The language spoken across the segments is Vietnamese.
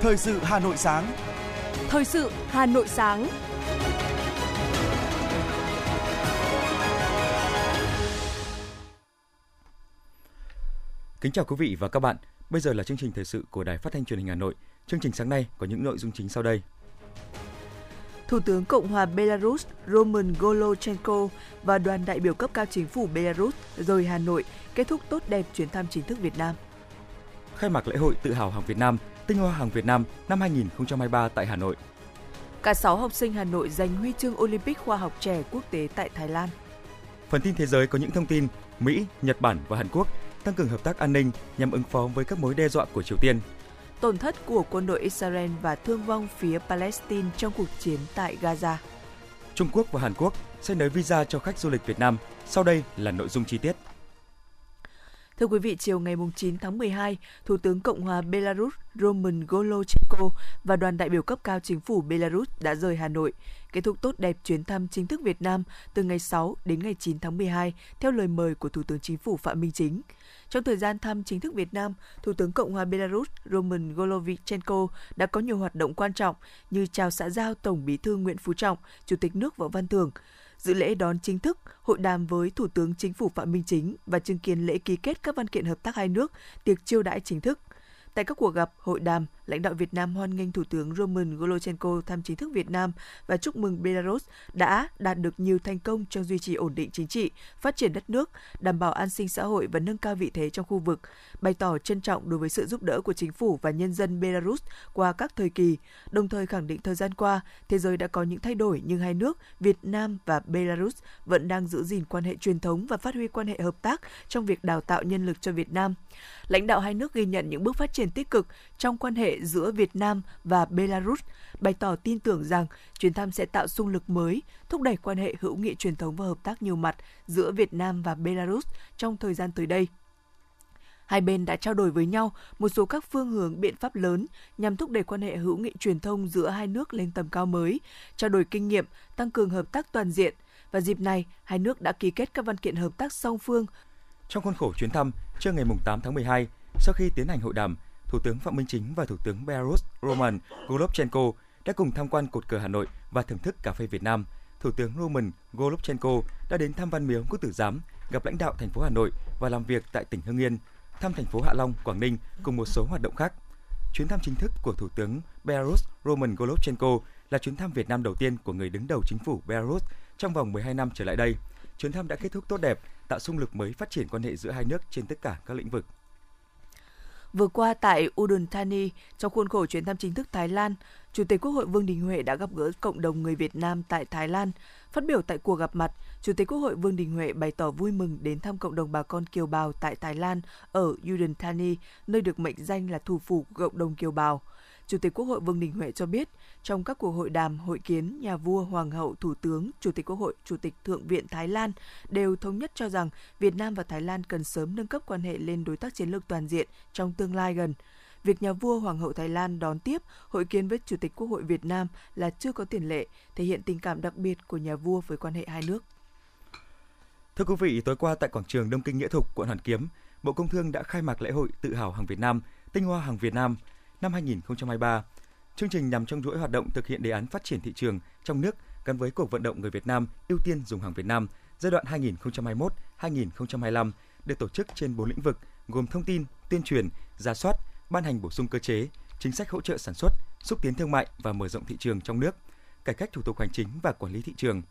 Thời sự Hà Nội sáng. Thời sự Hà Nội sáng. Kính chào quý vị và các bạn. Bây giờ là chương trình thời sự của Đài Phát thanh Truyền hình Hà Nội. Chương trình sáng nay có những nội dung chính sau đây. Thủ tướng Cộng hòa Belarus Roman Golochenko và đoàn đại biểu cấp cao chính phủ Belarus rời Hà Nội kết thúc tốt đẹp chuyến thăm chính thức Việt Nam. Khai mạc lễ hội tự hào hàng Việt Nam, tinh hoa hàng Việt Nam năm 2023 tại Hà Nội. Cả 6 học sinh Hà Nội giành huy chương Olympic khoa học trẻ quốc tế tại Thái Lan. Phần tin thế giới có những thông tin Mỹ, Nhật Bản và Hàn Quốc tăng cường hợp tác an ninh nhằm ứng phó với các mối đe dọa của Triều Tiên. Tổn thất của quân đội Israel và thương vong phía Palestine trong cuộc chiến tại Gaza. Trung Quốc và Hàn Quốc sẽ nới visa cho khách du lịch Việt Nam. Sau đây là nội dung chi tiết. Thưa quý vị, chiều ngày 9 tháng 12, Thủ tướng Cộng hòa Belarus Roman Golochenko và đoàn đại biểu cấp cao chính phủ Belarus đã rời Hà Nội, kết thúc tốt đẹp chuyến thăm chính thức Việt Nam từ ngày 6 đến ngày 9 tháng 12 theo lời mời của Thủ tướng Chính phủ Phạm Minh Chính. Trong thời gian thăm chính thức Việt Nam, Thủ tướng Cộng hòa Belarus Roman Golovichenko đã có nhiều hoạt động quan trọng như chào xã giao Tổng bí thư Nguyễn Phú Trọng, Chủ tịch nước Võ Văn Thưởng, dự lễ đón chính thức, hội đàm với Thủ tướng Chính phủ Phạm Minh Chính và chứng kiến lễ ký kết các văn kiện hợp tác hai nước, tiệc chiêu đãi chính thức. Tại các cuộc gặp, hội đàm, lãnh đạo Việt Nam hoan nghênh Thủ tướng Roman Golochenko thăm chính thức Việt Nam và chúc mừng Belarus đã đạt được nhiều thành công trong duy trì ổn định chính trị, phát triển đất nước, đảm bảo an sinh xã hội và nâng cao vị thế trong khu vực, bày tỏ trân trọng đối với sự giúp đỡ của chính phủ và nhân dân Belarus qua các thời kỳ, đồng thời khẳng định thời gian qua, thế giới đã có những thay đổi nhưng hai nước Việt Nam và Belarus vẫn đang giữ gìn quan hệ truyền thống và phát huy quan hệ hợp tác trong việc đào tạo nhân lực cho Việt Nam. Lãnh đạo hai nước ghi nhận những bước phát triển tích cực trong quan hệ giữa Việt Nam và Belarus, bày tỏ tin tưởng rằng chuyến thăm sẽ tạo xung lực mới, thúc đẩy quan hệ hữu nghị truyền thống và hợp tác nhiều mặt giữa Việt Nam và Belarus trong thời gian tới đây. Hai bên đã trao đổi với nhau một số các phương hướng biện pháp lớn nhằm thúc đẩy quan hệ hữu nghị truyền thông giữa hai nước lên tầm cao mới, trao đổi kinh nghiệm, tăng cường hợp tác toàn diện. Và dịp này, hai nước đã ký kết các văn kiện hợp tác song phương. Trong khuôn khổ chuyến thăm, trưa ngày 8 tháng 12, sau khi tiến hành hội đàm, Thủ tướng Phạm Minh Chính và Thủ tướng Belarus Roman Golubchenko đã cùng tham quan cột cờ Hà Nội và thưởng thức cà phê Việt Nam. Thủ tướng Roman Golubchenko đã đến thăm Văn Miếu Quốc Tử Giám, gặp lãnh đạo thành phố Hà Nội và làm việc tại tỉnh Hưng Yên, thăm thành phố Hạ Long, Quảng Ninh cùng một số hoạt động khác. Chuyến thăm chính thức của Thủ tướng Belarus Roman Golubchenko là chuyến thăm Việt Nam đầu tiên của người đứng đầu chính phủ Belarus trong vòng 12 năm trở lại đây. Chuyến thăm đã kết thúc tốt đẹp, tạo xung lực mới phát triển quan hệ giữa hai nước trên tất cả các lĩnh vực. Vừa qua tại Udon Thani, trong khuôn khổ chuyến thăm chính thức Thái Lan, Chủ tịch Quốc hội Vương Đình Huệ đã gặp gỡ cộng đồng người Việt Nam tại Thái Lan. Phát biểu tại cuộc gặp mặt, Chủ tịch Quốc hội Vương Đình Huệ bày tỏ vui mừng đến thăm cộng đồng bà con kiều bào tại Thái Lan ở Udon Thani, nơi được mệnh danh là thủ phủ của cộng đồng kiều bào. Chủ tịch Quốc hội Vương Đình Huệ cho biết, trong các cuộc hội đàm, hội kiến, nhà vua, hoàng hậu, thủ tướng, chủ tịch Quốc hội, chủ tịch Thượng viện Thái Lan đều thống nhất cho rằng Việt Nam và Thái Lan cần sớm nâng cấp quan hệ lên đối tác chiến lược toàn diện trong tương lai gần. Việc nhà vua Hoàng hậu Thái Lan đón tiếp hội kiến với Chủ tịch Quốc hội Việt Nam là chưa có tiền lệ, thể hiện tình cảm đặc biệt của nhà vua với quan hệ hai nước. Thưa quý vị, tối qua tại quảng trường Đông Kinh Nghĩa Thục, quận Hoàn Kiếm, Bộ Công Thương đã khai mạc lễ hội tự hào hàng Việt Nam, tinh hoa hàng Việt Nam năm 2023. Chương trình nằm trong chuỗi hoạt động thực hiện đề án phát triển thị trường trong nước gắn với cuộc vận động người Việt Nam ưu tiên dùng hàng Việt Nam giai đoạn 2021-2025 được tổ chức trên 4 lĩnh vực gồm thông tin, tuyên truyền, ra soát, ban hành bổ sung cơ chế, chính sách hỗ trợ sản xuất, xúc tiến thương mại và mở rộng thị trường trong nước, cải cách thủ tục hành chính và quản lý thị trường.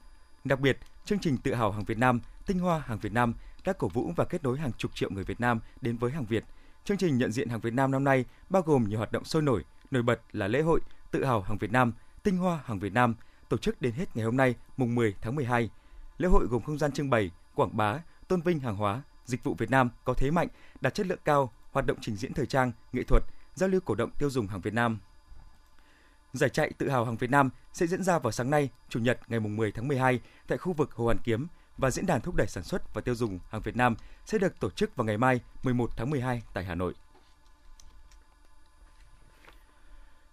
Đặc biệt, chương trình tự hào hàng Việt Nam, tinh hoa hàng Việt Nam đã cổ vũ và kết nối hàng chục triệu người Việt Nam đến với hàng Việt. Chương trình nhận diện hàng Việt Nam năm nay bao gồm nhiều hoạt động sôi nổi, nổi bật là lễ hội tự hào hàng Việt Nam, tinh hoa hàng Việt Nam tổ chức đến hết ngày hôm nay, mùng 10 tháng 12. Lễ hội gồm không gian trưng bày, quảng bá, tôn vinh hàng hóa, dịch vụ Việt Nam có thế mạnh, đạt chất lượng cao, hoạt động trình diễn thời trang, nghệ thuật, giao lưu cổ động tiêu dùng hàng Việt Nam. Giải chạy tự hào hàng Việt Nam sẽ diễn ra vào sáng nay, Chủ nhật ngày 10 tháng 12 tại khu vực Hồ Hoàn Kiếm và diễn đàn thúc đẩy sản xuất và tiêu dùng hàng Việt Nam sẽ được tổ chức vào ngày mai 11 tháng 12 tại Hà Nội.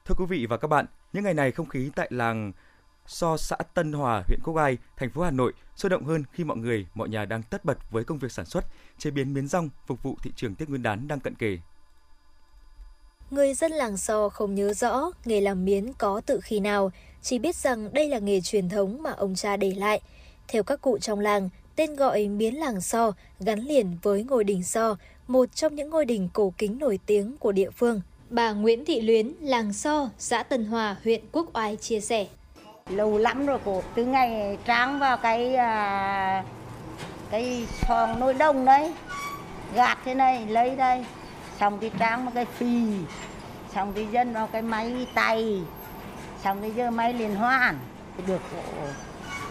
Thưa quý vị và các bạn, những ngày này không khí tại làng So xã Tân Hòa, huyện Quốc Ai, thành phố Hà Nội sôi động hơn khi mọi người, mọi nhà đang tất bật với công việc sản xuất, chế biến miến rong phục vụ thị trường Tết Nguyên đán đang cận kề. Người dân làng So không nhớ rõ nghề làm miến có từ khi nào, chỉ biết rằng đây là nghề truyền thống mà ông cha để lại. Theo các cụ trong làng, tên gọi miến làng So gắn liền với ngôi đình So, một trong những ngôi đình cổ kính nổi tiếng của địa phương. Bà Nguyễn Thị Luyến, làng So, xã Tân Hòa, huyện Quốc Oai chia sẻ. Lâu lắm rồi cô, từ ngày tráng vào cái à, cái xoong nồi đông đấy, gạt thế này, lấy đây, xong thì tráng vào cái phi, xong thì dân vào cái máy tay, xong thì giờ máy liên hoan, được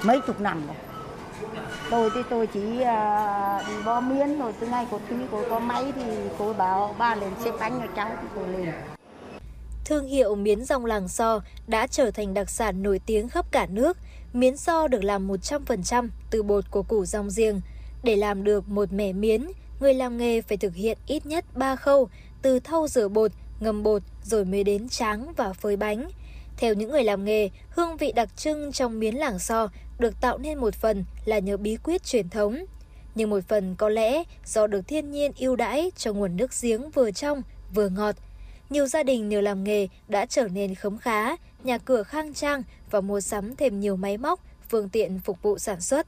mấy chục năm rồi tôi thì tôi chỉ uh, đi bó miến rồi từ ngày cô tí cô có máy thì cô bảo ba lên xếp bánh cho cháu thì cô lên Thương hiệu miến rong làng so đã trở thành đặc sản nổi tiếng khắp cả nước. Miến so được làm 100% từ bột của củ rong riêng. Để làm được một mẻ miến, người làm nghề phải thực hiện ít nhất 3 khâu, từ thau rửa bột, ngâm bột rồi mới đến tráng và phơi bánh. Theo những người làm nghề, hương vị đặc trưng trong miến làng so được tạo nên một phần là nhờ bí quyết truyền thống, nhưng một phần có lẽ do được thiên nhiên ưu đãi cho nguồn nước giếng vừa trong vừa ngọt. Nhiều gia đình nhờ làm nghề đã trở nên khấm khá, nhà cửa khang trang và mua sắm thêm nhiều máy móc, phương tiện phục vụ sản xuất.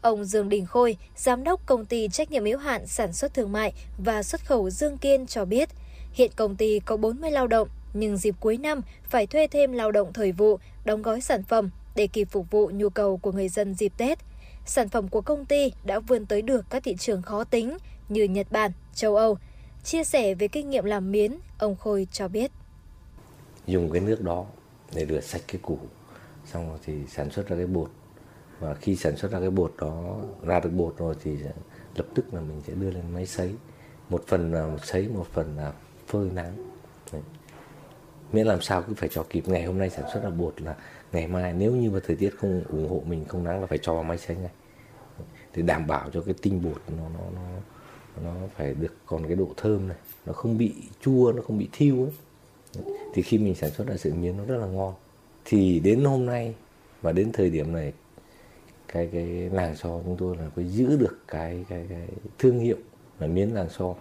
Ông Dương Đình Khôi, giám đốc công ty trách nhiệm hữu hạn sản xuất thương mại và xuất khẩu Dương Kiên cho biết, hiện công ty có 40 lao động nhưng dịp cuối năm phải thuê thêm lao động thời vụ, đóng gói sản phẩm để kịp phục vụ nhu cầu của người dân dịp Tết. Sản phẩm của công ty đã vươn tới được các thị trường khó tính như Nhật Bản, châu Âu. Chia sẻ về kinh nghiệm làm miến, ông Khôi cho biết. Dùng cái nước đó để rửa sạch cái củ, xong rồi thì sản xuất ra cái bột. Và khi sản xuất ra cái bột đó, ra được bột rồi thì lập tức là mình sẽ đưa lên máy sấy. Một phần là sấy, một phần là phơi nắng. Đấy miễn làm sao cứ phải cho kịp ngày hôm nay sản xuất ra bột là ngày mai nếu như mà thời tiết không ủng hộ mình, không nắng là phải cho vào máy xay ngay. Để đảm bảo cho cái tinh bột nó nó nó nó phải được còn cái độ thơm này, nó không bị chua, nó không bị thiêu ấy. Thì khi mình sản xuất ra sợi miến nó rất là ngon. Thì đến hôm nay và đến thời điểm này, cái cái làng so chúng tôi là phải giữ được cái cái cái thương hiệu là miến làng so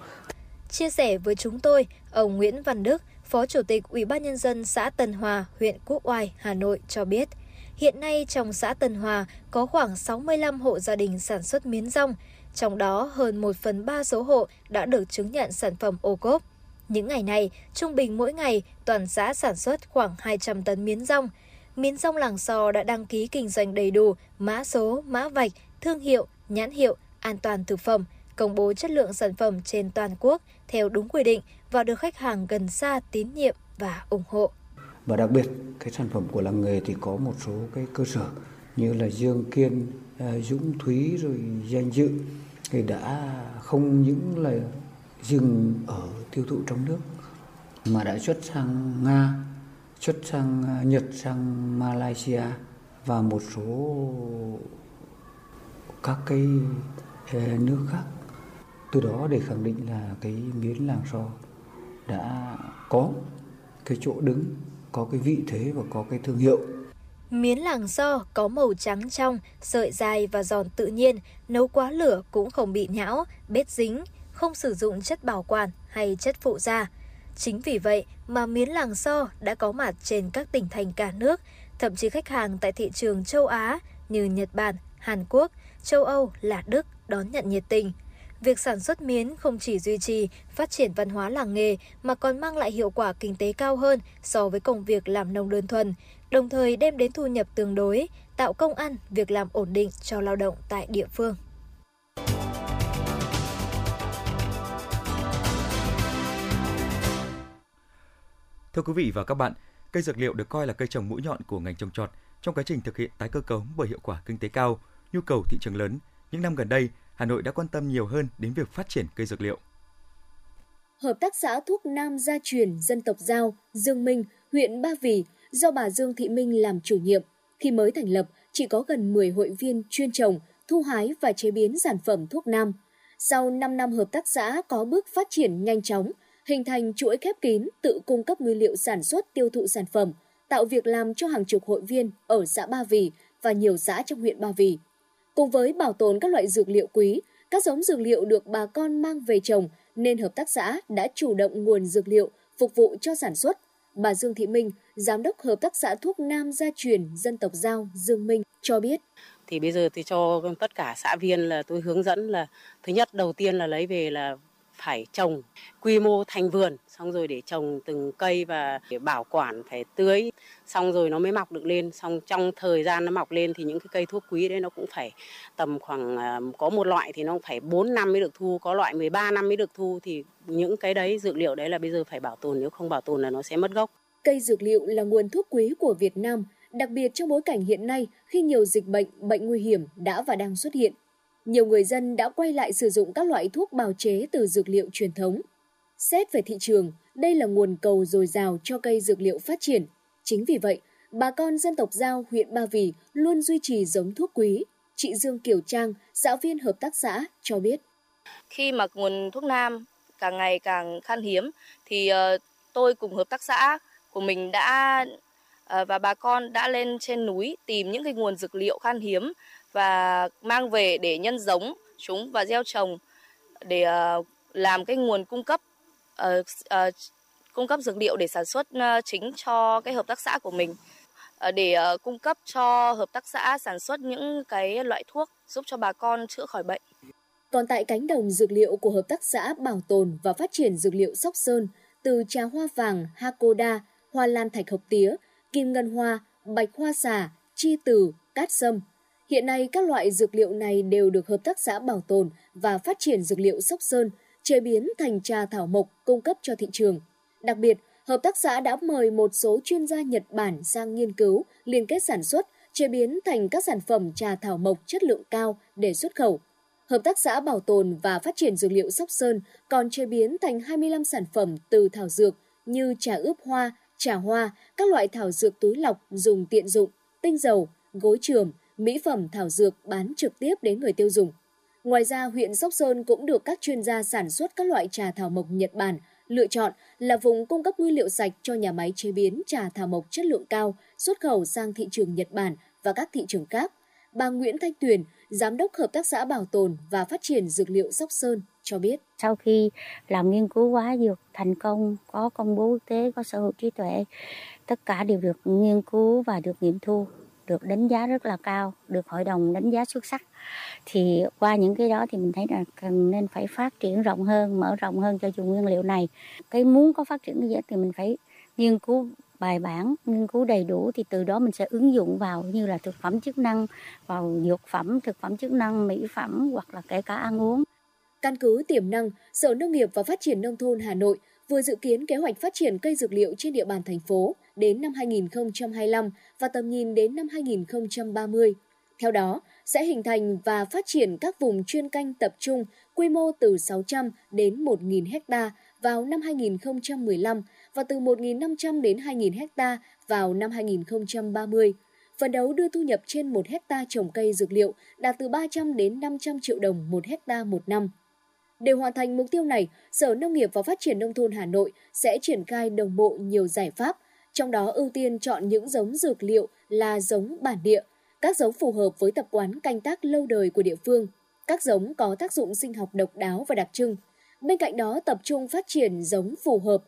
chia sẻ với chúng tôi, ông Nguyễn Văn Đức Phó Chủ tịch Ủy ban Nhân dân xã Tân Hòa, huyện Quốc Oai, Hà Nội cho biết, hiện nay trong xã Tân Hòa có khoảng 65 hộ gia đình sản xuất miến rong, trong đó hơn 1 phần 3 số hộ đã được chứng nhận sản phẩm ô cốp. Những ngày này, trung bình mỗi ngày, toàn xã sản xuất khoảng 200 tấn miến rong. Miến rong làng sò đã đăng ký kinh doanh đầy đủ, mã số, mã vạch, thương hiệu, nhãn hiệu, an toàn thực phẩm, công bố chất lượng sản phẩm trên toàn quốc theo đúng quy định và được khách hàng gần xa tín nhiệm và ủng hộ. Và đặc biệt, cái sản phẩm của làng nghề thì có một số cái cơ sở như là Dương Kiên, à, Dũng Thúy rồi Danh Dự thì đã không những là dừng ở tiêu thụ trong nước mà đã xuất sang Nga, xuất sang à, Nhật, sang Malaysia và một số các cái à, nước khác từ đó để khẳng định là cái miến làng so đã có cái chỗ đứng, có cái vị thế và có cái thương hiệu. Miến làng so có màu trắng trong, sợi dài và giòn tự nhiên, nấu quá lửa cũng không bị nhão, bết dính, không sử dụng chất bảo quản hay chất phụ gia. Chính vì vậy mà miến làng so đã có mặt trên các tỉnh thành cả nước, thậm chí khách hàng tại thị trường châu Á như Nhật Bản, Hàn Quốc, châu Âu là Đức đón nhận nhiệt tình – Việc sản xuất miến không chỉ duy trì, phát triển văn hóa làng nghề mà còn mang lại hiệu quả kinh tế cao hơn so với công việc làm nông đơn thuần, đồng thời đem đến thu nhập tương đối, tạo công ăn, việc làm ổn định cho lao động tại địa phương. Thưa quý vị và các bạn, cây dược liệu được coi là cây trồng mũi nhọn của ngành trồng trọt trong quá trình thực hiện tái cơ cấu bởi hiệu quả kinh tế cao, nhu cầu thị trường lớn. Những năm gần đây, Hà Nội đã quan tâm nhiều hơn đến việc phát triển cây dược liệu. Hợp tác xã thuốc Nam gia truyền dân tộc Giao, Dương Minh, huyện Ba Vì do bà Dương Thị Minh làm chủ nhiệm. Khi mới thành lập, chỉ có gần 10 hội viên chuyên trồng, thu hái và chế biến sản phẩm thuốc Nam. Sau 5 năm hợp tác xã có bước phát triển nhanh chóng, hình thành chuỗi khép kín tự cung cấp nguyên liệu sản xuất tiêu thụ sản phẩm, tạo việc làm cho hàng chục hội viên ở xã Ba Vì và nhiều xã trong huyện Ba Vì. Cùng với bảo tồn các loại dược liệu quý, các giống dược liệu được bà con mang về trồng nên hợp tác xã đã chủ động nguồn dược liệu phục vụ cho sản xuất. Bà Dương Thị Minh, Giám đốc Hợp tác xã thuốc Nam Gia truyền dân tộc Giao Dương Minh cho biết. Thì bây giờ thì cho tất cả xã viên là tôi hướng dẫn là thứ nhất đầu tiên là lấy về là phải trồng quy mô thành vườn, xong rồi để trồng từng cây và để bảo quản phải tưới. Xong rồi nó mới mọc được lên, xong trong thời gian nó mọc lên thì những cái cây thuốc quý đấy nó cũng phải tầm khoảng à, có một loại thì nó phải 4 năm mới được thu, có loại 13 năm mới được thu thì những cái đấy, dược liệu đấy là bây giờ phải bảo tồn, nếu không bảo tồn là nó sẽ mất gốc. Cây dược liệu là nguồn thuốc quý của Việt Nam, đặc biệt trong bối cảnh hiện nay khi nhiều dịch bệnh bệnh nguy hiểm đã và đang xuất hiện nhiều người dân đã quay lại sử dụng các loại thuốc bào chế từ dược liệu truyền thống. Xét về thị trường, đây là nguồn cầu dồi dào cho cây dược liệu phát triển. Chính vì vậy, bà con dân tộc Giao huyện Ba Vì luôn duy trì giống thuốc quý. Chị Dương Kiều Trang, giáo viên hợp tác xã, cho biết. Khi mà nguồn thuốc nam càng ngày càng khan hiếm, thì ờ, tôi cùng hợp tác xã của mình đã ờ, và bà con đã lên trên núi tìm những cái nguồn dược liệu khan hiếm và mang về để nhân giống chúng và gieo trồng để ờ, làm cái nguồn cung cấp ờ, ờ, cung cấp dược liệu để sản xuất chính cho cái hợp tác xã của mình để cung cấp cho hợp tác xã sản xuất những cái loại thuốc giúp cho bà con chữa khỏi bệnh. Còn tại cánh đồng dược liệu của hợp tác xã bảo tồn và phát triển dược liệu Sóc Sơn từ trà hoa vàng Hakoda, hoa lan thạch hợp tía, kim ngân hoa, bạch hoa xà, chi tử, cát sâm, Hiện nay các loại dược liệu này đều được hợp tác xã bảo tồn và phát triển dược liệu Sóc Sơn chế biến thành trà thảo mộc cung cấp cho thị trường. Đặc biệt, hợp tác xã đã mời một số chuyên gia Nhật Bản sang nghiên cứu, liên kết sản xuất, chế biến thành các sản phẩm trà thảo mộc chất lượng cao để xuất khẩu. Hợp tác xã bảo tồn và phát triển dược liệu Sóc Sơn còn chế biến thành 25 sản phẩm từ thảo dược như trà ướp hoa, trà hoa, các loại thảo dược túi lọc dùng tiện dụng, tinh dầu, gối trường, mỹ phẩm thảo dược bán trực tiếp đến người tiêu dùng. Ngoài ra, huyện Sóc Sơn cũng được các chuyên gia sản xuất các loại trà thảo mộc Nhật Bản lựa chọn là vùng cung cấp nguyên liệu sạch cho nhà máy chế biến trà thảo mộc chất lượng cao xuất khẩu sang thị trường Nhật Bản và các thị trường khác. Bà Nguyễn Thanh Tuyền, Giám đốc Hợp tác xã Bảo tồn và Phát triển Dược liệu Sóc Sơn cho biết. Sau khi làm nghiên cứu hóa dược thành công, có công bố quốc tế, có sở hữu trí tuệ, tất cả đều được nghiên cứu và được nghiệm thu được đánh giá rất là cao, được hội đồng đánh giá xuất sắc. Thì qua những cái đó thì mình thấy là cần nên phải phát triển rộng hơn, mở rộng hơn cho dùng nguyên liệu này. Cái muốn có phát triển như vậy thì mình phải nghiên cứu bài bản, nghiên cứu đầy đủ thì từ đó mình sẽ ứng dụng vào như là thực phẩm chức năng, vào dược phẩm, thực phẩm chức năng, mỹ phẩm hoặc là kể cả ăn uống. Căn cứ tiềm năng, Sở Nông nghiệp và Phát triển Nông thôn Hà Nội vừa dự kiến kế hoạch phát triển cây dược liệu trên địa bàn thành phố đến năm 2025 và tầm nhìn đến năm 2030. Theo đó, sẽ hình thành và phát triển các vùng chuyên canh tập trung quy mô từ 600 đến 1.000 ha vào năm 2015 và từ 1.500 đến 2.000 ha vào năm 2030. Phần đấu đưa thu nhập trên 1 hecta trồng cây dược liệu đạt từ 300 đến 500 triệu đồng một hecta một năm. Để hoàn thành mục tiêu này, Sở Nông nghiệp và Phát triển Nông thôn Hà Nội sẽ triển khai đồng bộ nhiều giải pháp, trong đó ưu tiên chọn những giống dược liệu là giống bản địa, các giống phù hợp với tập quán canh tác lâu đời của địa phương, các giống có tác dụng sinh học độc đáo và đặc trưng. Bên cạnh đó tập trung phát triển giống phù hợp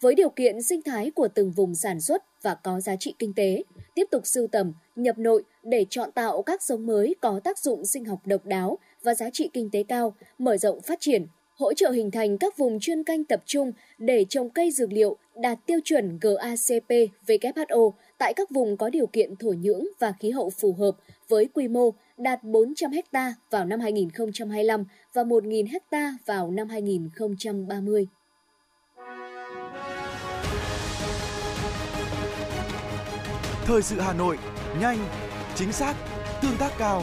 với điều kiện sinh thái của từng vùng sản xuất và có giá trị kinh tế, tiếp tục sưu tầm, nhập nội để chọn tạo các giống mới có tác dụng sinh học độc đáo và giá trị kinh tế cao, mở rộng phát triển, hỗ trợ hình thành các vùng chuyên canh tập trung để trồng cây dược liệu đạt tiêu chuẩn GACP WHO tại các vùng có điều kiện thổ nhưỡng và khí hậu phù hợp với quy mô đạt 400 ha vào năm 2025 và 1.000 ha vào năm 2030. Thời sự Hà Nội, nhanh, chính xác, tương tác cao.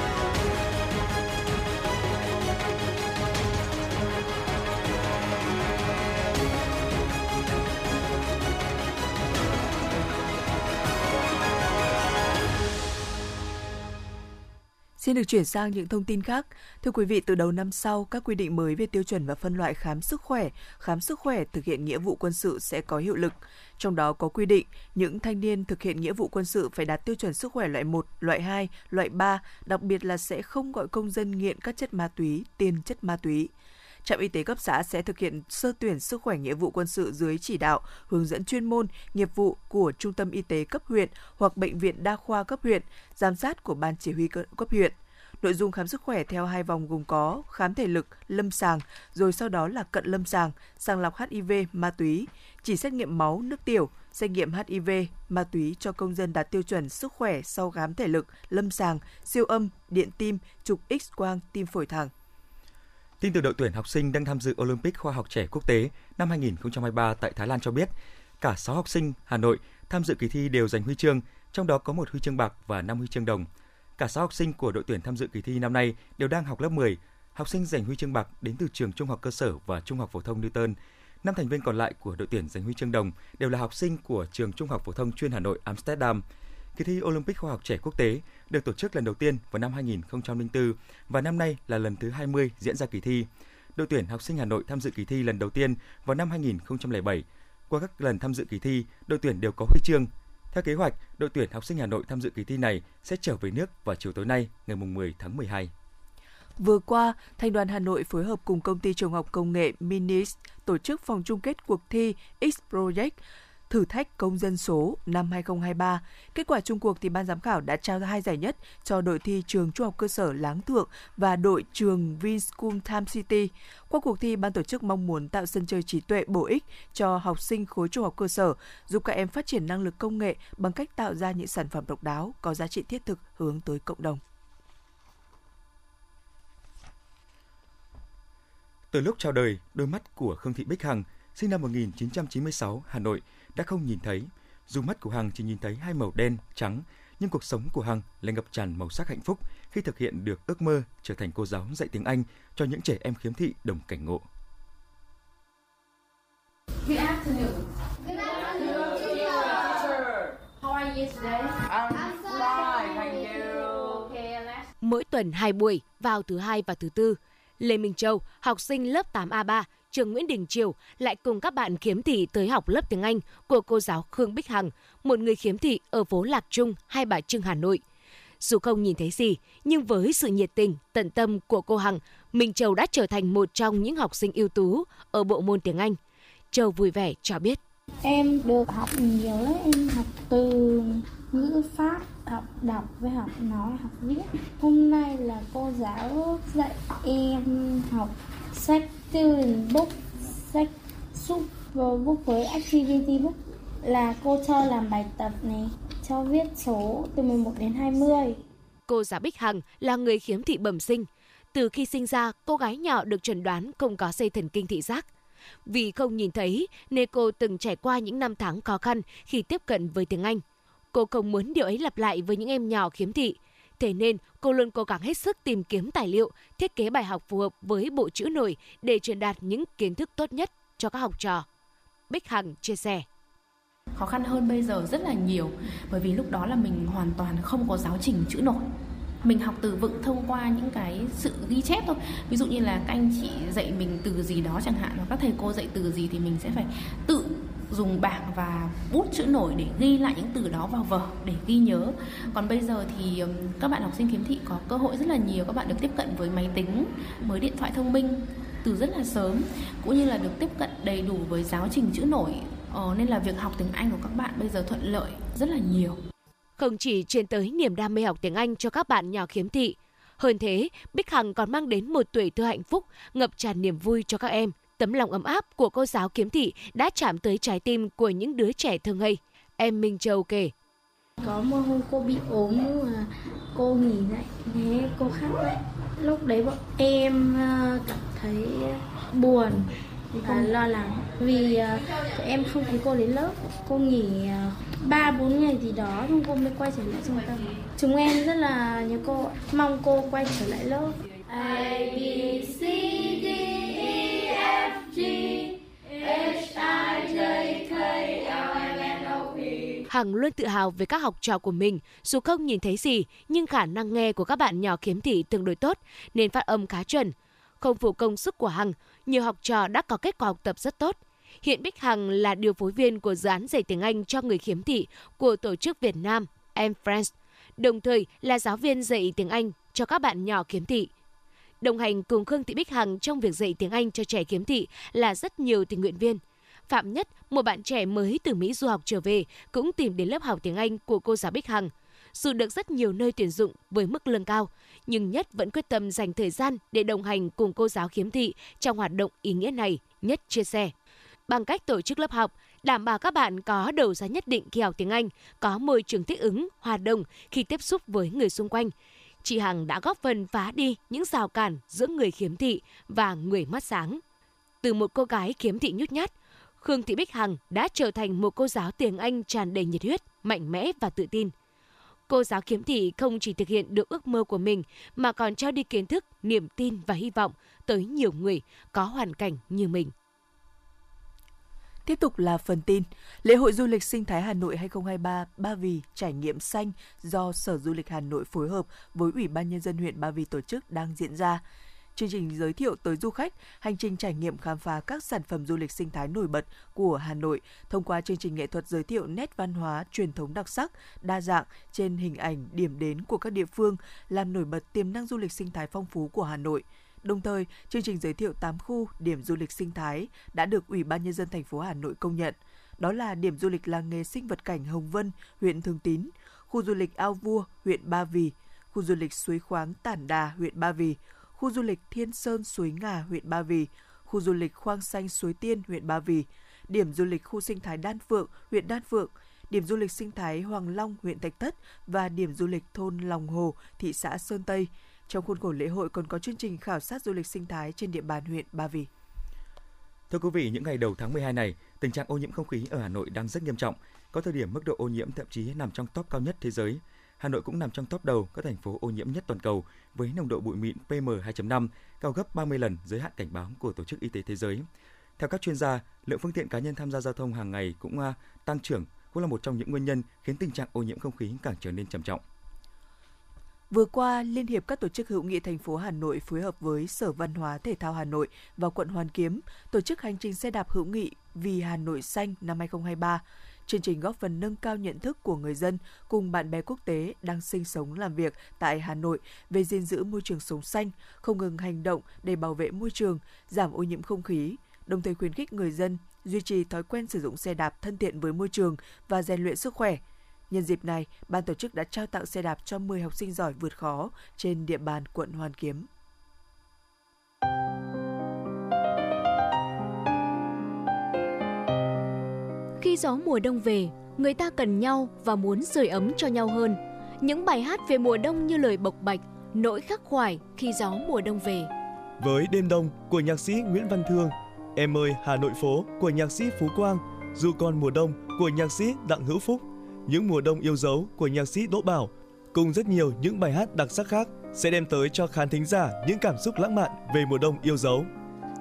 Xin được chuyển sang những thông tin khác. Thưa quý vị, từ đầu năm sau, các quy định mới về tiêu chuẩn và phân loại khám sức khỏe, khám sức khỏe thực hiện nghĩa vụ quân sự sẽ có hiệu lực. Trong đó có quy định những thanh niên thực hiện nghĩa vụ quân sự phải đạt tiêu chuẩn sức khỏe loại 1, loại 2, loại 3, đặc biệt là sẽ không gọi công dân nghiện các chất ma túy, tiền chất ma túy trạm y tế cấp xã sẽ thực hiện sơ tuyển sức khỏe nghĩa vụ quân sự dưới chỉ đạo, hướng dẫn chuyên môn, nghiệp vụ của trung tâm y tế cấp huyện hoặc bệnh viện đa khoa cấp huyện, giám sát của ban chỉ huy cấp huyện. Nội dung khám sức khỏe theo hai vòng gồm có khám thể lực, lâm sàng, rồi sau đó là cận lâm sàng, sàng lọc HIV, ma túy, chỉ xét nghiệm máu, nước tiểu, xét nghiệm HIV, ma túy cho công dân đạt tiêu chuẩn sức khỏe sau khám thể lực, lâm sàng, siêu âm, điện tim, chụp X-quang, tim phổi thẳng. Tin từ đội tuyển học sinh đang tham dự Olympic khoa học trẻ quốc tế năm 2023 tại Thái Lan cho biết, cả 6 học sinh Hà Nội tham dự kỳ thi đều giành huy chương, trong đó có một huy chương bạc và 5 huy chương đồng. Cả 6 học sinh của đội tuyển tham dự kỳ thi năm nay đều đang học lớp 10. Học sinh giành huy chương bạc đến từ trường trung học cơ sở và trung học phổ thông Newton. Năm thành viên còn lại của đội tuyển giành huy chương đồng đều là học sinh của trường trung học phổ thông chuyên Hà Nội Amsterdam. Kỳ thi Olympic khoa học trẻ quốc tế được tổ chức lần đầu tiên vào năm 2004 và năm nay là lần thứ 20 diễn ra kỳ thi. Đội tuyển học sinh Hà Nội tham dự kỳ thi lần đầu tiên vào năm 2007. Qua các lần tham dự kỳ thi, đội tuyển đều có huy chương. Theo kế hoạch, đội tuyển học sinh Hà Nội tham dự kỳ thi này sẽ trở về nước vào chiều tối nay, ngày 10 tháng 12. Vừa qua, Thành đoàn Hà Nội phối hợp cùng công ty trường học công nghệ Minis tổ chức vòng chung kết cuộc thi X Project thử thách công dân số năm 2023. Kết quả chung cuộc thì ban giám khảo đã trao hai giải nhất cho đội thi trường trung học cơ sở Láng Thượng và đội trường Vinschool Time City. Qua cuộc thi, ban tổ chức mong muốn tạo sân chơi trí tuệ bổ ích cho học sinh khối trung học cơ sở, giúp các em phát triển năng lực công nghệ bằng cách tạo ra những sản phẩm độc đáo, có giá trị thiết thực hướng tới cộng đồng. Từ lúc chào đời, đôi mắt của Khương Thị Bích Hằng, sinh năm 1996, Hà Nội, đã không nhìn thấy. Dù mắt của Hằng chỉ nhìn thấy hai màu đen, trắng, nhưng cuộc sống của Hằng lại ngập tràn màu sắc hạnh phúc khi thực hiện được ước mơ trở thành cô giáo dạy tiếng Anh cho những trẻ em khiếm thị đồng cảnh ngộ. Good afternoon. Good afternoon, teacher. How are you today? I'm fine, thank you. Mỗi tuần hai buổi, vào thứ hai và thứ tư, Lê Minh Châu, học sinh lớp 8A3, trường Nguyễn Đình Triều lại cùng các bạn khiếm thị tới học lớp tiếng Anh của cô giáo Khương Bích Hằng, một người khiếm thị ở phố Lạc Trung, Hai Bà Trưng, Hà Nội. Dù không nhìn thấy gì, nhưng với sự nhiệt tình, tận tâm của cô Hằng, Minh Châu đã trở thành một trong những học sinh ưu tú ở bộ môn tiếng Anh. Châu vui vẻ cho biết. Em được học nhiều lắm, em học từ ngữ pháp, học đọc với học nói, học viết. Hôm nay là cô giáo dạy em học sách student book, sách super book với activity book là cô cho làm bài tập này, cho viết số từ 11 đến 20. Cô giáo Bích Hằng là người khiếm thị bẩm sinh. Từ khi sinh ra, cô gái nhỏ được chẩn đoán không có dây thần kinh thị giác. Vì không nhìn thấy nên cô từng trải qua những năm tháng khó khăn khi tiếp cận với tiếng Anh. Cô không muốn điều ấy lặp lại với những em nhỏ khiếm thị. Thế nên, cô luôn cố gắng hết sức tìm kiếm tài liệu, thiết kế bài học phù hợp với bộ chữ nổi để truyền đạt những kiến thức tốt nhất cho các học trò. Bích Hằng chia sẻ. Khó khăn hơn bây giờ rất là nhiều bởi vì lúc đó là mình hoàn toàn không có giáo trình chữ nổi mình học từ vựng thông qua những cái sự ghi chép thôi ví dụ như là các anh chị dạy mình từ gì đó chẳng hạn hoặc các thầy cô dạy từ gì thì mình sẽ phải tự dùng bảng và bút chữ nổi để ghi lại những từ đó vào vở để ghi nhớ còn bây giờ thì các bạn học sinh khiếm thị có cơ hội rất là nhiều các bạn được tiếp cận với máy tính với điện thoại thông minh từ rất là sớm cũng như là được tiếp cận đầy đủ với giáo trình chữ nổi ờ, nên là việc học tiếng Anh của các bạn bây giờ thuận lợi rất là nhiều không chỉ truyền tới niềm đam mê học tiếng Anh cho các bạn nhỏ khiếm thị. Hơn thế, Bích Hằng còn mang đến một tuổi thơ hạnh phúc, ngập tràn niềm vui cho các em. Tấm lòng ấm áp của cô giáo Kiếm thị đã chạm tới trái tim của những đứa trẻ thương ngây. Em Minh Châu kể. Có một hôm cô bị ốm mà cô nghỉ lại. Thế cô khóc lại. Lúc đấy bọn em ờ, cảm thấy buồn và lo lắng. Vì ờ, tụi em không thấy cô đến lớp. Cô nghỉ ờ, ba uh, bốn ngày gì đó xong cô mới quay trở lại trung tâm. Chúng em rất là nhớ cô mong cô quay trở lại lớp. A B C D E F G H I J K L M N O P Hằng luôn tự hào về các học trò của mình, dù không nhìn thấy gì, nhưng khả năng nghe của các bạn nhỏ khiếm thị tương đối tốt, nên phát âm khá chuẩn. Không phụ công sức của Hằng, nhiều học trò đã có kết quả học tập rất tốt. Hiện Bích Hằng là điều phối viên của dự án dạy tiếng Anh cho người khiếm thị của tổ chức Việt Nam Em Friends, đồng thời là giáo viên dạy tiếng Anh cho các bạn nhỏ khiếm thị. Đồng hành cùng Khương Thị Bích Hằng trong việc dạy tiếng Anh cho trẻ khiếm thị là rất nhiều tình nguyện viên. Phạm Nhất, một bạn trẻ mới từ Mỹ du học trở về, cũng tìm đến lớp học tiếng Anh của cô giáo Bích Hằng. Dù được rất nhiều nơi tuyển dụng với mức lương cao, nhưng Nhất vẫn quyết tâm dành thời gian để đồng hành cùng cô giáo khiếm thị trong hoạt động ý nghĩa này, Nhất chia sẻ. Bằng cách tổ chức lớp học, đảm bảo các bạn có đầu ra nhất định khi học tiếng Anh, có môi trường thích ứng, hòa đồng khi tiếp xúc với người xung quanh. Chị Hằng đã góp phần phá đi những rào cản giữa người khiếm thị và người mắt sáng. Từ một cô gái khiếm thị nhút nhát, Khương Thị Bích Hằng đã trở thành một cô giáo tiếng Anh tràn đầy nhiệt huyết, mạnh mẽ và tự tin. Cô giáo khiếm thị không chỉ thực hiện được ước mơ của mình mà còn trao đi kiến thức, niềm tin và hy vọng tới nhiều người có hoàn cảnh như mình. Tiếp tục là phần tin. Lễ hội du lịch sinh thái Hà Nội 2023 Ba Vì trải nghiệm xanh do Sở Du lịch Hà Nội phối hợp với Ủy ban Nhân dân huyện Ba Vì tổ chức đang diễn ra. Chương trình giới thiệu tới du khách hành trình trải nghiệm khám phá các sản phẩm du lịch sinh thái nổi bật của Hà Nội thông qua chương trình nghệ thuật giới thiệu nét văn hóa truyền thống đặc sắc, đa dạng trên hình ảnh điểm đến của các địa phương, làm nổi bật tiềm năng du lịch sinh thái phong phú của Hà Nội. Đồng thời, chương trình giới thiệu 8 khu điểm du lịch sinh thái đã được Ủy ban nhân dân thành phố Hà Nội công nhận. Đó là điểm du lịch làng nghề sinh vật cảnh Hồng Vân, huyện Thường Tín, khu du lịch Ao Vua, huyện Ba Vì, khu du lịch suối khoáng Tản Đà, huyện Ba Vì, khu du lịch Thiên Sơn Suối Ngà, huyện Ba Vì, khu du lịch Khoang Xanh Suối Tiên, huyện Ba Vì, điểm du lịch khu sinh thái Đan Phượng, huyện Đan Phượng, điểm du lịch sinh thái Hoàng Long, huyện Thạch Thất và điểm du lịch thôn Lòng Hồ, thị xã Sơn Tây. Trong khuôn khổ lễ hội còn có chương trình khảo sát du lịch sinh thái trên địa bàn huyện Ba Vì. Thưa quý vị, những ngày đầu tháng 12 này, tình trạng ô nhiễm không khí ở Hà Nội đang rất nghiêm trọng. Có thời điểm mức độ ô nhiễm thậm chí nằm trong top cao nhất thế giới. Hà Nội cũng nằm trong top đầu các thành phố ô nhiễm nhất toàn cầu với nồng độ bụi mịn PM2.5 cao gấp 30 lần giới hạn cảnh báo của Tổ chức Y tế Thế giới. Theo các chuyên gia, lượng phương tiện cá nhân tham gia giao thông hàng ngày cũng à, tăng trưởng cũng là một trong những nguyên nhân khiến tình trạng ô nhiễm không khí càng trở nên trầm trọng. Vừa qua, Liên hiệp các tổ chức hữu nghị thành phố Hà Nội phối hợp với Sở Văn hóa Thể thao Hà Nội và quận Hoàn Kiếm tổ chức hành trình xe đạp hữu nghị vì Hà Nội xanh năm 2023. Chương trình góp phần nâng cao nhận thức của người dân cùng bạn bè quốc tế đang sinh sống làm việc tại Hà Nội về gìn giữ môi trường sống xanh, không ngừng hành động để bảo vệ môi trường, giảm ô nhiễm không khí, đồng thời khuyến khích người dân duy trì thói quen sử dụng xe đạp thân thiện với môi trường và rèn luyện sức khỏe. Nhân dịp này, ban tổ chức đã trao tặng xe đạp cho 10 học sinh giỏi vượt khó trên địa bàn quận Hoàn Kiếm. Khi gió mùa đông về, người ta cần nhau và muốn sưởi ấm cho nhau hơn. Những bài hát về mùa đông như lời bộc bạch, nỗi khắc khoải khi gió mùa đông về. Với Đêm Đông của nhạc sĩ Nguyễn Văn Thương, Em ơi Hà Nội phố của nhạc sĩ Phú Quang, Dù con mùa đông của nhạc sĩ Đặng Hữu Phúc, những mùa đông yêu dấu của nhạc sĩ Đỗ Bảo, cùng rất nhiều những bài hát đặc sắc khác sẽ đem tới cho khán thính giả những cảm xúc lãng mạn về mùa đông yêu dấu.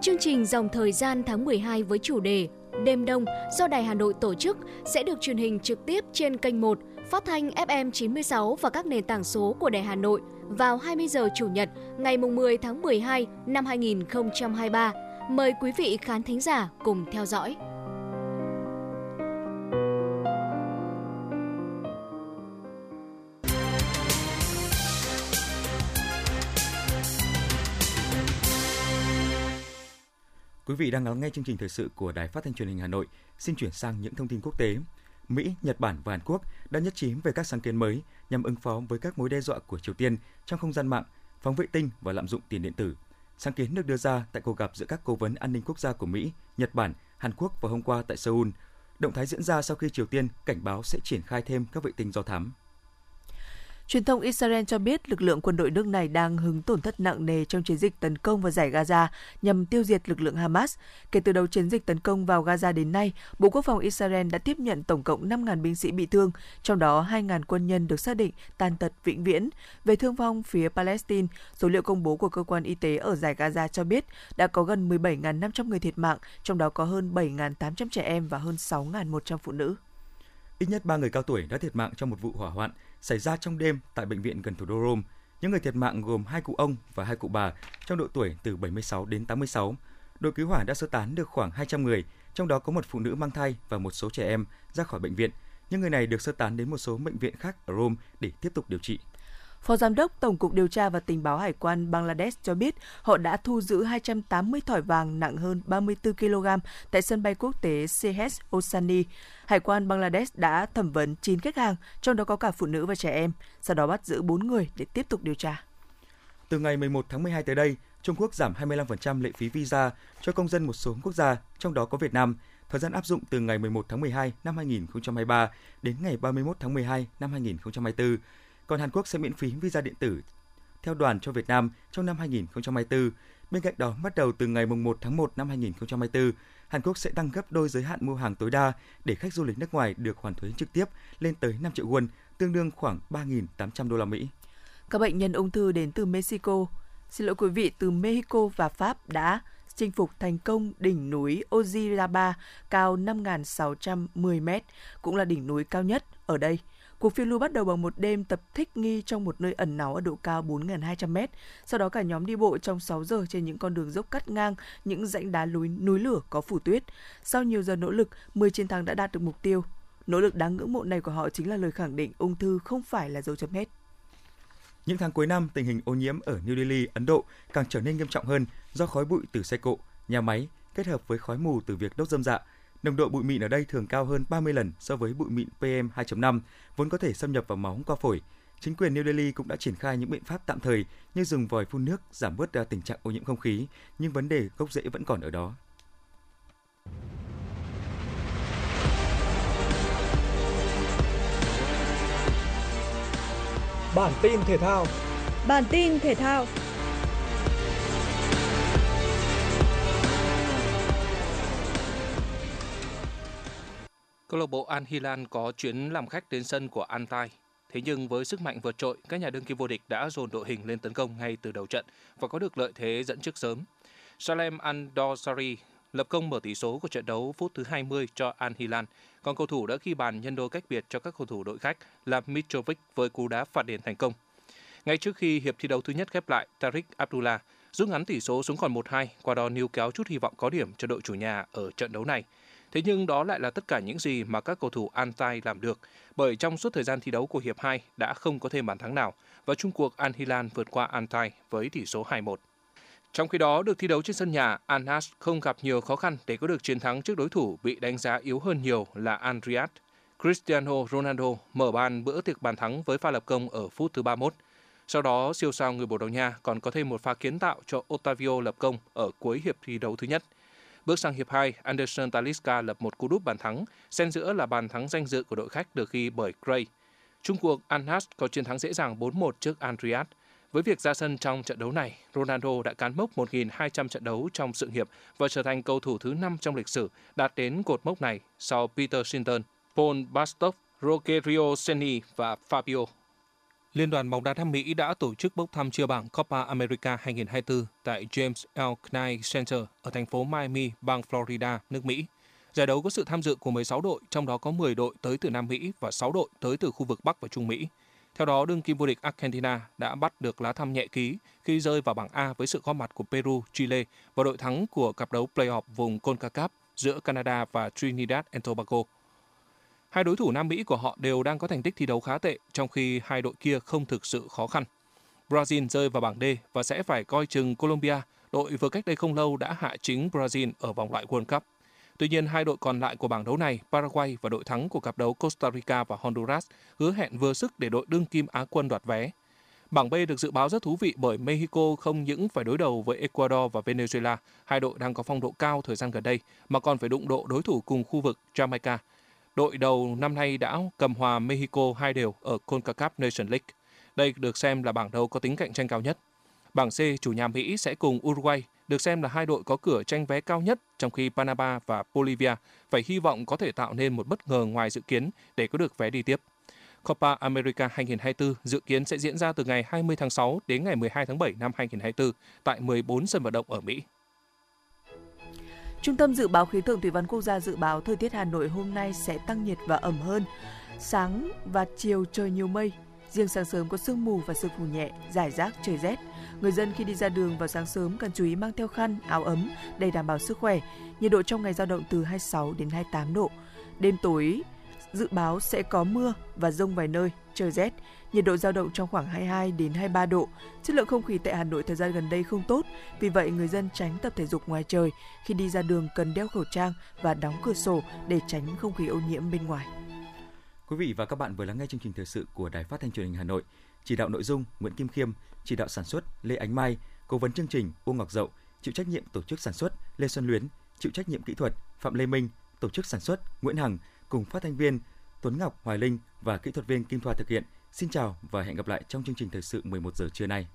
Chương trình Dòng Thời gian tháng 12 với chủ đề Đêm Đông do Đài Hà Nội tổ chức sẽ được truyền hình trực tiếp trên kênh 1, phát thanh FM 96 và các nền tảng số của Đài Hà Nội vào 20 giờ Chủ nhật ngày 10 tháng 12 năm 2023. Mời quý vị khán thính giả cùng theo dõi. Quý vị đang lắng nghe chương trình thời sự của Đài Phát thanh Truyền hình Hà Nội. Xin chuyển sang những thông tin quốc tế. Mỹ, Nhật Bản và Hàn Quốc đã nhất trí về các sáng kiến mới nhằm ứng phó với các mối đe dọa của Triều Tiên trong không gian mạng, phóng vệ tinh và lạm dụng tiền điện tử. Sáng kiến được đưa ra tại cuộc gặp giữa các cố vấn an ninh quốc gia của Mỹ, Nhật Bản, Hàn Quốc vào hôm qua tại Seoul. Động thái diễn ra sau khi Triều Tiên cảnh báo sẽ triển khai thêm các vệ tinh do thám. Truyền thông Israel cho biết lực lượng quân đội nước này đang hứng tổn thất nặng nề trong chiến dịch tấn công vào giải Gaza nhằm tiêu diệt lực lượng Hamas. Kể từ đầu chiến dịch tấn công vào Gaza đến nay, Bộ Quốc phòng Israel đã tiếp nhận tổng cộng 5.000 binh sĩ bị thương, trong đó 2.000 quân nhân được xác định tàn tật vĩnh viễn. Về thương vong phía Palestine, số liệu công bố của cơ quan y tế ở giải Gaza cho biết đã có gần 17.500 người thiệt mạng, trong đó có hơn 7.800 trẻ em và hơn 6.100 phụ nữ. Ít nhất 3 người cao tuổi đã thiệt mạng trong một vụ hỏa hoạn xảy ra trong đêm tại bệnh viện gần thủ đô Rome. Những người thiệt mạng gồm hai cụ ông và hai cụ bà trong độ tuổi từ 76 đến 86. Đội cứu hỏa đã sơ tán được khoảng 200 người, trong đó có một phụ nữ mang thai và một số trẻ em ra khỏi bệnh viện. Những người này được sơ tán đến một số bệnh viện khác ở Rome để tiếp tục điều trị. Phó Giám đốc Tổng cục Điều tra và Tình báo Hải quan Bangladesh cho biết họ đã thu giữ 280 thỏi vàng nặng hơn 34 kg tại sân bay quốc tế CH Osani. Hải quan Bangladesh đã thẩm vấn 9 khách hàng, trong đó có cả phụ nữ và trẻ em, sau đó bắt giữ 4 người để tiếp tục điều tra. Từ ngày 11 tháng 12 tới đây, Trung Quốc giảm 25% lệ phí visa cho công dân một số quốc gia, trong đó có Việt Nam. Thời gian áp dụng từ ngày 11 tháng 12 năm 2023 đến ngày 31 tháng 12 năm 2024 còn Hàn Quốc sẽ miễn phí visa điện tử theo đoàn cho Việt Nam trong năm 2024. Bên cạnh đó, bắt đầu từ ngày 1 tháng 1 năm 2024, Hàn Quốc sẽ tăng gấp đôi giới hạn mua hàng tối đa để khách du lịch nước ngoài được hoàn thuế trực tiếp lên tới 5 triệu won, tương đương khoảng 3.800 đô la Mỹ. Các bệnh nhân ung thư đến từ Mexico, xin lỗi quý vị, từ Mexico và Pháp đã chinh phục thành công đỉnh núi Ojiraba cao 5.610 m, cũng là đỉnh núi cao nhất ở đây. Cuộc phiêu lưu bắt đầu bằng một đêm tập thích nghi trong một nơi ẩn náu ở độ cao 4.200m. Sau đó cả nhóm đi bộ trong 6 giờ trên những con đường dốc cắt ngang, những rãnh đá núi, núi lửa có phủ tuyết. Sau nhiều giờ nỗ lực, 10 chiến thắng đã đạt được mục tiêu. Nỗ lực đáng ngưỡng mộ này của họ chính là lời khẳng định ung thư không phải là dấu chấm hết. Những tháng cuối năm, tình hình ô nhiễm ở New Delhi, Ấn Độ càng trở nên nghiêm trọng hơn do khói bụi từ xe cộ, nhà máy kết hợp với khói mù từ việc đốt dâm dạ, Nồng độ bụi mịn ở đây thường cao hơn 30 lần so với bụi mịn PM2.5, vốn có thể xâm nhập vào máu qua phổi. Chính quyền New Delhi cũng đã triển khai những biện pháp tạm thời như dùng vòi phun nước giảm bớt tình trạng ô nhiễm không khí, nhưng vấn đề gốc rễ vẫn còn ở đó. Bản tin thể thao Bản tin thể thao Câu lạc bộ Al Hilal có chuyến làm khách đến sân của Antai. Thế nhưng với sức mạnh vượt trội, các nhà đương kim vô địch đã dồn đội hình lên tấn công ngay từ đầu trận và có được lợi thế dẫn trước sớm. Salem Andorsari lập công mở tỷ số của trận đấu phút thứ 20 cho Al Hilal, còn cầu thủ đã ghi bàn nhân đôi cách biệt cho các cầu thủ đội khách là Mitrovic với cú đá phạt đền thành công. Ngay trước khi hiệp thi đấu thứ nhất khép lại, Tariq Abdullah rút ngắn tỷ số xuống còn 1-2, qua đó níu kéo chút hy vọng có điểm cho đội chủ nhà ở trận đấu này – Thế nhưng đó lại là tất cả những gì mà các cầu thủ Antai làm được, bởi trong suốt thời gian thi đấu của hiệp 2 đã không có thêm bàn thắng nào và chung cuộc Al Hilal vượt qua Antai với tỷ số 2-1. Trong khi đó, được thi đấu trên sân nhà, Al Nassr không gặp nhiều khó khăn để có được chiến thắng trước đối thủ bị đánh giá yếu hơn nhiều là Al Riyadh. Cristiano Ronaldo mở bàn bữa tiệc bàn thắng với pha lập công ở phút thứ 31. Sau đó, siêu sao người Bồ Đào Nha còn có thêm một pha kiến tạo cho Otavio lập công ở cuối hiệp thi đấu thứ nhất – Bước sang hiệp 2, Anderson Talisca lập một cú đúp bàn thắng, xen giữa là bàn thắng danh dự của đội khách được ghi bởi Gray. Trung cuộc Anhas có chiến thắng dễ dàng 4-1 trước Andriat. Với việc ra sân trong trận đấu này, Ronaldo đã cán mốc 1.200 trận đấu trong sự nghiệp và trở thành cầu thủ thứ 5 trong lịch sử đạt đến cột mốc này sau Peter Shilton, Paul Bastov, Rogerio Ceni và Fabio Liên đoàn bóng đá Nam Mỹ đã tổ chức bốc thăm chia bảng Copa America 2024 tại James L. Knight Center ở thành phố Miami, bang Florida, nước Mỹ. Giải đấu có sự tham dự của 16 đội, trong đó có 10 đội tới từ Nam Mỹ và 6 đội tới từ khu vực Bắc và Trung Mỹ. Theo đó, đương kim vô địch Argentina đã bắt được lá thăm nhẹ ký khi rơi vào bảng A với sự góp mặt của Peru, Chile và đội thắng của cặp đấu playoff vùng CONCACAF giữa Canada và Trinidad and Tobago Hai đối thủ Nam Mỹ của họ đều đang có thành tích thi đấu khá tệ, trong khi hai đội kia không thực sự khó khăn. Brazil rơi vào bảng D và sẽ phải coi chừng Colombia, đội vừa cách đây không lâu đã hạ chính Brazil ở vòng loại World Cup. Tuy nhiên, hai đội còn lại của bảng đấu này, Paraguay và đội thắng của cặp đấu Costa Rica và Honduras, hứa hẹn vừa sức để đội đương kim Á quân đoạt vé. Bảng B được dự báo rất thú vị bởi Mexico không những phải đối đầu với Ecuador và Venezuela, hai đội đang có phong độ cao thời gian gần đây, mà còn phải đụng độ đối thủ cùng khu vực Jamaica, Đội đầu năm nay đã cầm hòa Mexico hai đều ở CONCACAF Nation League. Đây được xem là bảng đấu có tính cạnh tranh cao nhất. Bảng C, chủ nhà Mỹ sẽ cùng Uruguay, được xem là hai đội có cửa tranh vé cao nhất, trong khi Panama và Bolivia phải hy vọng có thể tạo nên một bất ngờ ngoài dự kiến để có được vé đi tiếp. Copa America 2024 dự kiến sẽ diễn ra từ ngày 20 tháng 6 đến ngày 12 tháng 7 năm 2024 tại 14 sân vận động ở Mỹ. Trung tâm Dự báo Khí tượng Thủy văn Quốc gia dự báo thời tiết Hà Nội hôm nay sẽ tăng nhiệt và ẩm hơn. Sáng và chiều trời nhiều mây, riêng sáng sớm có sương mù và sương mù nhẹ, giải rác trời rét. Người dân khi đi ra đường vào sáng sớm cần chú ý mang theo khăn, áo ấm để đảm bảo sức khỏe. Nhiệt độ trong ngày dao động từ 26 đến 28 độ. Đêm tối dự báo sẽ có mưa và rông vài nơi, trời rét. Nhiệt độ dao động trong khoảng 22 đến 23 độ. Chất lượng không khí tại Hà Nội thời gian gần đây không tốt, vì vậy người dân tránh tập thể dục ngoài trời. Khi đi ra đường cần đeo khẩu trang và đóng cửa sổ để tránh không khí ô nhiễm bên ngoài. Quý vị và các bạn vừa lắng nghe chương trình thời sự của Đài Phát thanh Truyền hình Hà Nội. Chỉ đạo nội dung Nguyễn Kim Khiêm, chỉ đạo sản xuất Lê Ánh Mai, cố vấn chương trình Uông Ngọc Dậu, chịu trách nhiệm tổ chức sản xuất Lê Xuân Luyến, chịu trách nhiệm kỹ thuật Phạm Lê Minh, tổ chức sản xuất Nguyễn Hằng cùng phát thanh viên Tuấn Ngọc, Hoài Linh và kỹ thuật viên Kim Thoa thực hiện. Xin chào và hẹn gặp lại trong chương trình thời sự 11 giờ trưa nay.